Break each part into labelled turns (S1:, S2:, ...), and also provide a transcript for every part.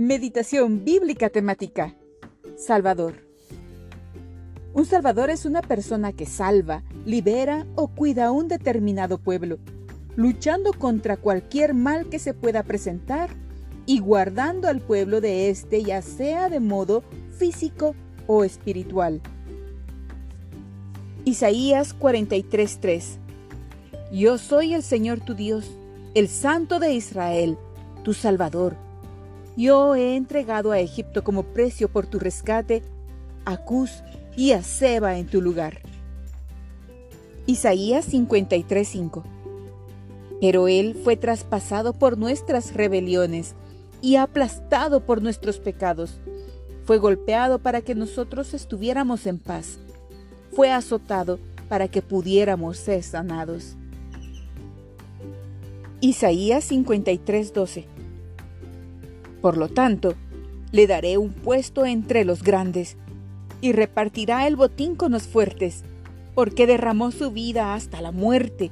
S1: Meditación bíblica temática. Salvador. Un salvador es una persona que salva, libera o cuida a un determinado pueblo, luchando contra cualquier mal que se pueda presentar y guardando al pueblo de éste ya sea de modo físico o espiritual. Isaías 43:3 Yo soy el Señor tu Dios, el Santo de Israel, tu Salvador yo he entregado a Egipto como precio por tu rescate a Cus y a Seba en tu lugar. Isaías 53:5 Pero él fue traspasado por nuestras rebeliones y aplastado por nuestros pecados. Fue golpeado para que nosotros estuviéramos en paz. Fue azotado para que pudiéramos ser sanados. Isaías 53:12 por lo tanto, le daré un puesto entre los grandes, y repartirá el botín con los fuertes, porque derramó su vida hasta la muerte,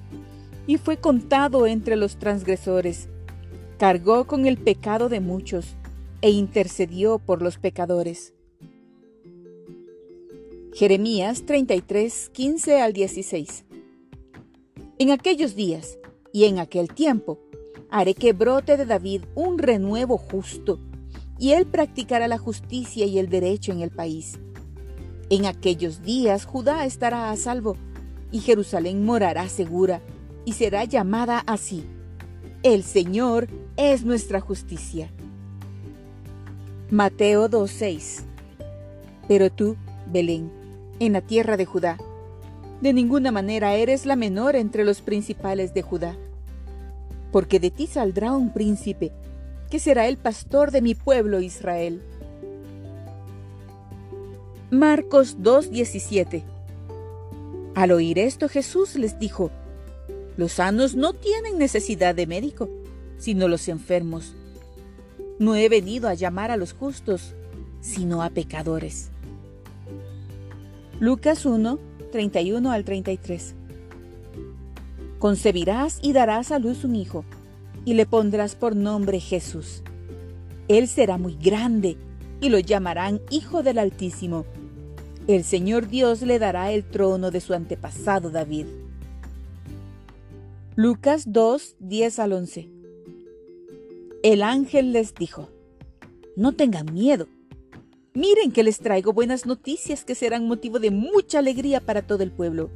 S1: y fue contado entre los transgresores. Cargó con el pecado de muchos, e intercedió por los pecadores. Jeremías 33, 15 al 16. En aquellos días y en aquel tiempo, haré que brote de David un renuevo justo, y él practicará la justicia y el derecho en el país. En aquellos días Judá estará a salvo, y Jerusalén morará segura, y será llamada así. El Señor es nuestra justicia. Mateo 2.6 Pero tú, Belén, en la tierra de Judá, de ninguna manera eres la menor entre los principales de Judá porque de ti saldrá un príncipe, que será el pastor de mi pueblo Israel. Marcos 2:17 Al oír esto Jesús les dijo, Los sanos no tienen necesidad de médico, sino los enfermos. No he venido a llamar a los justos, sino a pecadores. Lucas 1, 31 al 33 Concebirás y darás a luz un hijo, y le pondrás por nombre Jesús. Él será muy grande, y lo llamarán Hijo del Altísimo. El Señor Dios le dará el trono de su antepasado David. Lucas 2, 10 al 11. El ángel les dijo, No tengan miedo. Miren que les traigo buenas noticias que serán motivo de mucha alegría para todo el pueblo.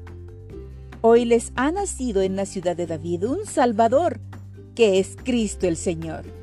S1: Hoy les ha nacido en la ciudad de David un Salvador, que es Cristo el Señor.